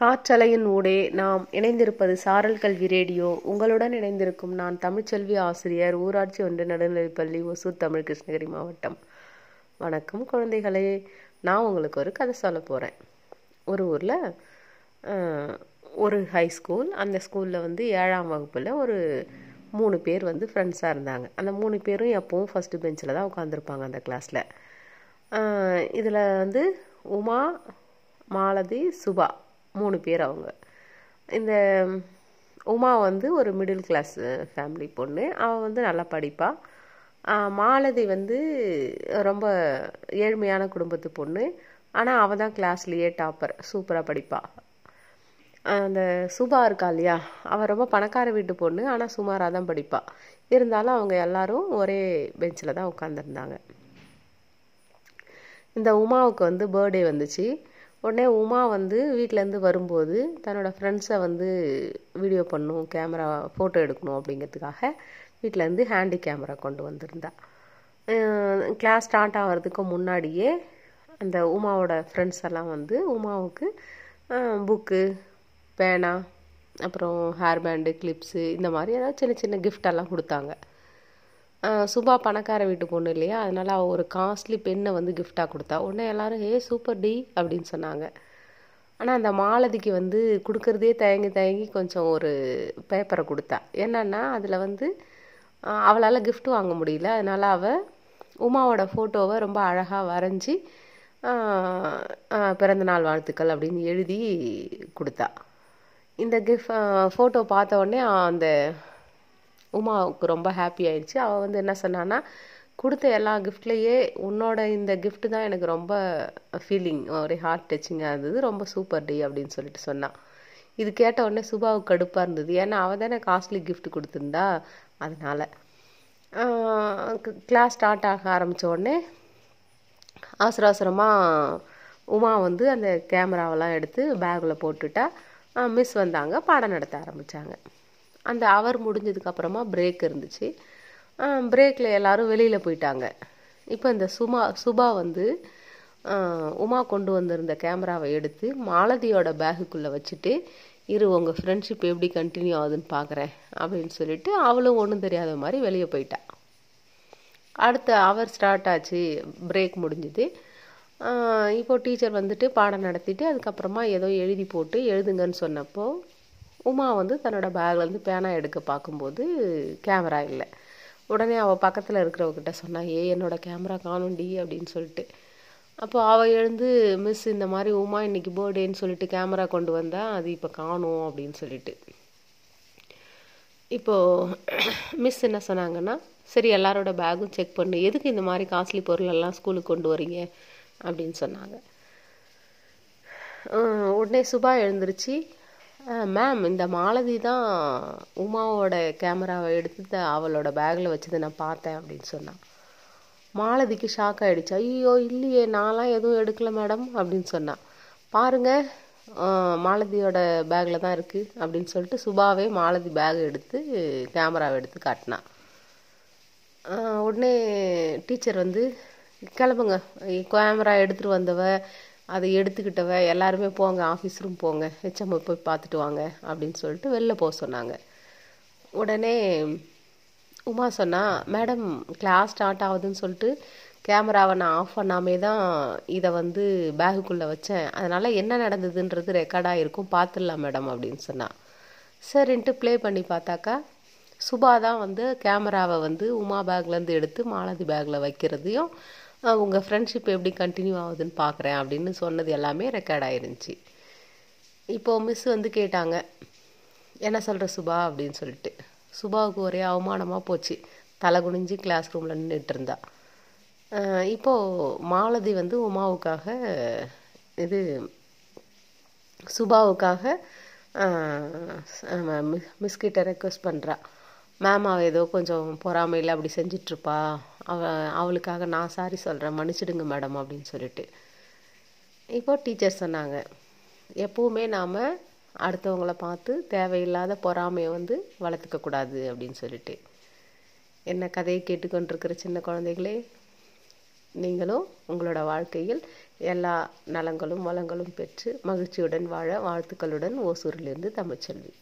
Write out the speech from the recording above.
காற்றலையின் ஊடே நாம் இணைந்திருப்பது சாரல் கல்வி ரேடியோ உங்களுடன் இணைந்திருக்கும் நான் தமிழ்ச்செல்வி ஆசிரியர் ஊராட்சி ஒன்று நடுநிலைப்பள்ளி ஒசூர் தமிழ் கிருஷ்ணகிரி மாவட்டம். வணக்கம் குழந்தைகளே. நான் உங்களுக்கு ஒரு கதை சொல்ல போகிறேன் ஒரு ஊரில் ஒரு ஹை ஸ்கூல் அந்த ஸ்கூலில் வந்து ஏழாம் வகுப்பில் ஒரு மூணு பேர் வந்து ஃப்ரெண்ட்ஸாக இருந்தாங்க. அந்த மூணு பேரும் எப்பவும் ஃபஸ்ட்டு பெஞ்சில் தான் உட்காந்துருப்பாங்க அந்த கிளாஸில் இதில் வந்து உமா மாலதி சுபா. மூணு பேர் அவங்க. இந்த உமா வந்து ஒரு மிடில் கிளாஸ் ஃபேமிலி பொண்ணு. அவள் வந்து நல்லா படிப்பாள் மாலதி வந்து ரொம்ப ஏழ்மையான குடும்பத்து பொண்ணு. ஆனால் அவள் தான் கிளாஸ்லேயே டாப்பர் சூப்பராக படிப்பாள் அந்த சுபா இருக்கா இல்லையா? அவள் ரொம்ப பணக்கார வீட்டு பொண்ணு ஆனால் சுமாராக தான் படிப்பாள் இருந்தாலும் அவங்க எல்லாரும் ஒரே பெஞ்சில் தான் உட்காந்துருந்தாங்க இந்த உமாவுக்கு வந்து பர்த்டே வந்துச்சு. உடனே உமா வந்து வீட்டிலேருந்து வரும்போது தன்னோட ஃப்ரெண்ட்ஸை வந்து வீடியோ பண்ணும் கேமரா ஃபோட்டோ எடுக்கணும் அப்படிங்கிறதுக்காக வீட்டிலேருந்து ஹேண்டி கேமரா கொண்டு வந்திருந்தா. கிளாஸ் ஸ்டார்ட் ஆகிறதுக்கு முன்னாடியே அந்த உமாவோட ஃப்ரெண்ட்ஸ் எல்லாம் வந்து உமாவுக்கு புக்கு பேனா அப்புறம் ஹேர் பேண்டு கிளிப்ஸு இந்த மாதிரி ஏதாவது சின்ன சின்ன கிஃப்டெல்லாம் கொடுத்தாங்க. சுபா பணக்கார வீட்டு பொண்ணு இல்லையா? அதனால் அவள் ஒரு காஸ்ட்லி பெண்ணை வந்து கிஃப்டாக கொடுத்தா. உடனே எல்லாரும் ஏ சூப்பர் டி அப்படின்னு சொன்னாங்க. ஆனால் அந்த மாலதிக்கு வந்து கொடுக்குறதே தயங்கி தயங்கி கொஞ்சம் ஒரு பேப்பரை கொடுத்தா. என்னன்னா அதில் வந்து அவளால் கிஃப்ட் வாங்க முடியல. அதனால் அவள் உமாவோட ஃபோட்டோவை ரொம்ப அழகாக வரைஞ்சி பிறந்தநாள் வாழ்த்துக்கள் அப்படின்னு எழுதி கொடுத்தா. இந்த கிஃப்ட் ஃபோட்டோ பார்த்த உடனே அந்த உமாவுக்கு ரொம்ப ஹாப்பி ஆயிடுச்சு. அவள் வந்து என்ன சொன்னான்னா கொடுத்த எல்லா கிஃப்ட்லேயே உன்னோட இந்த கிஃப்ட் தான் எனக்கு ரொம்ப ஃபீலிங் ஒரே ஹார்ட் டச்சிங்காக இருந்தது. ரொம்ப சூப்பர் டே அப்படின்னு சொல்லிட்டு சொன்னான் இது கேட்ட உடனே சுபாவுக்கு கடுப்பாக இருந்தது. ஏன்னா அவள் தானே காஸ்ட்லி கிஃப்ட் கொடுத்துருந்தா. அதனால் கிளாஸ் ஸ்டார்ட் ஆக ஆரம்பித்த உடனே அவசர அவசரமாக உமா வந்து அந்த கேமராவெல்லாம் எடுத்து பேக்கில் போட்டுட்டா மிஸ் வந்தாங்க. பாடம் நடத்த ஆரம்பித்தாங்க அந்த அவர் முடிஞ்சதுக்கப்புறமா பிரேக் இருந்துச்சு. பிரேக்கில் எல்லோரும் வெளியில் போயிட்டாங்க. இப்போ இந்த சுமா சுபா வந்து உமா கொண்டு வந்திருந்த கேமராவை எடுத்து மாலதியோட பேகுக்குள்ளே வச்சுட்டு இரு உங்கள் ஃப்ரெண்ட்ஷிப் எப்படி கண்டினியூ ஆகுதுன்னு பார்க்குறேன் அப்படின்னு சொல்லிட்டு அவளும் ஒன்றும் தெரியாத மாதிரி வெளியே போயிட்டா. அடுத்த அவர் ஸ்டார்ட் ஆச்சு பிரேக் முடிஞ்சுது. இப்போது டீச்சர் வந்துட்டு பாடம் நடத்திட்டு அதுக்கப்புறமா ஏதோ எழுதி போட்டு எழுதுங்கன்னு சொன்னப்போ உமா வந்து தன்னோட பேக்லேருந்து பேனா எடுக்க பார்க்கும்போது கேமரா இல்லை. உடனே அவள் பக்கத்தில் இருக்கிறவகிட்ட சொன்னா ஏ என்னோடய கேமரா காணும்டி அப்படின்னு சொல்லிட்டு. அப்போ அவள் எழுந்து மிஸ் இந்த மாதிரி உமா இன்னைக்கு பர்த்டேன்னு சொல்லிட்டு கேமரா கொண்டு வந்தா அது இப்போ காணும் அப்படின்னு சொல்லிட்டு. இப்போது மிஸ் என்ன சொன்னாங்கன்னா சரி எல்லாரோட பேகும் செக் பண்ணு. எதுக்கு இந்த மாதிரி காஸ்ட்லி பொருளெல்லாம் ஸ்கூலுக்கு கொண்டு வரீங்க அப்படின்னு சொன்னாங்க. உடனே சுபா எழுந்திருச்சு. மேம் இந்த மாலதி தான் உமாவோட கேமராவை எடுத்து அவளோட பேக்கில் வச்சது நான் பார்த்தேன் அப்படின்னு சொன்னான் மாலதிக்கு ஷாக் ஆகிடுச்சு ஐயோ இல்லையே நான்லாம் எதுவும் எடுக்கல மேடம் அப்படின்னு சொன்னான் பாருங்கள் மாலதியோட பேக்கில் தான் இருக்குது அப்படின்னு சொல்லிட்டு சுபாவே மாலதி பேக் எடுத்து கேமராவை எடுத்து காட்டினான் உடனே டீச்சர் வந்து கிளம்புங்க. கேமரா எடுத்துகிட்டு வந்தவ அதை எடுத்துக்கிட்டவ எல்லாருமே போங்க ஆஃபீஸ் ரூம் போங்க ஹெச்எம் போய் பார்த்துட்டு வாங்க அப்படின்னு சொல்லிட்டு வெளில போக சொன்னாங்க. உடனே உமா சொன்னா மேடம் கிளாஸ் ஸ்டார்ட் ஆகுதுன்னு சொல்லிட்டு கேமராவை நான் ஆஃப் பண்ணாமே தான் இதை வந்து பேகுக்குள்ளே வச்சேன். அதனால் என்ன நடந்ததுன்றது ரெக்கார்டாக இருக்கும் பார்த்துடலாம் மேடம் அப்படின்னு சொன்னான் சரின்ட்டு ப்ளே பண்ணி பார்த்தாக்கா சுபா தான் வந்து கேமராவை வந்து உமா பேக்லேருந்து எடுத்து மாலதி பேக்கில் வைக்கிறதையும் உங்கள் ஃப்ரெண்ட்ஷிப் எப்படி கண்டினியூ ஆகுதுன்னு பார்க்குறேன் அப்படின்னு சொன்னது எல்லாமே ரெக்கார்ட் ஆயிருந்துச்சு. இப்போது மிஸ் வந்து கேட்டாங்க என்ன சொல்கிற சுபா? அப்படின்னு சொல்லிட்டு. சுபாவுக்கு ஒரே அவமானமாக போச்சு. தலை குனிஞ்சு கிளாஸ் ரூமில் நின்றுட்டு இருந்தா. இப்போது மாலதி வந்து உமாவுக்காக இது சுபாவுக்காக மிஸ்கிட்ட ரெக்வஸ்ட் பண்ணுறா மேம் அவள் ஏதோ கொஞ்சம் பொறாமையில் அப்படி செஞ்சிட்ருப்பா அவ அவளுக்காக நான் சாரி சொல்கிறேன் மன்னிச்சிடுங்க மேடம் அப்படின்னு சொல்லிட்டு. இப்போ டீச்சர் சொன்னாங்க எப்போவுமே நாம் அடுத்தவங்கள பார்த்து தேவையில்லாத பொறாமையை வந்து வளர்த்துக்கக்கூடாது அப்படின்னு சொல்லிட்டு. என்ன கதையை கேட்டுக்கொண்டிருக்கிற சின்ன குழந்தைகளே நீங்களும் உங்களோட வாழ்க்கையில் எல்லா நலங்களும் வளங்களும் பெற்று மகிழ்ச்சியுடன் வாழ வாழ்த்துக்களுடன் ஓசூரிலிருந்து தமிழ்ச்செல்வி.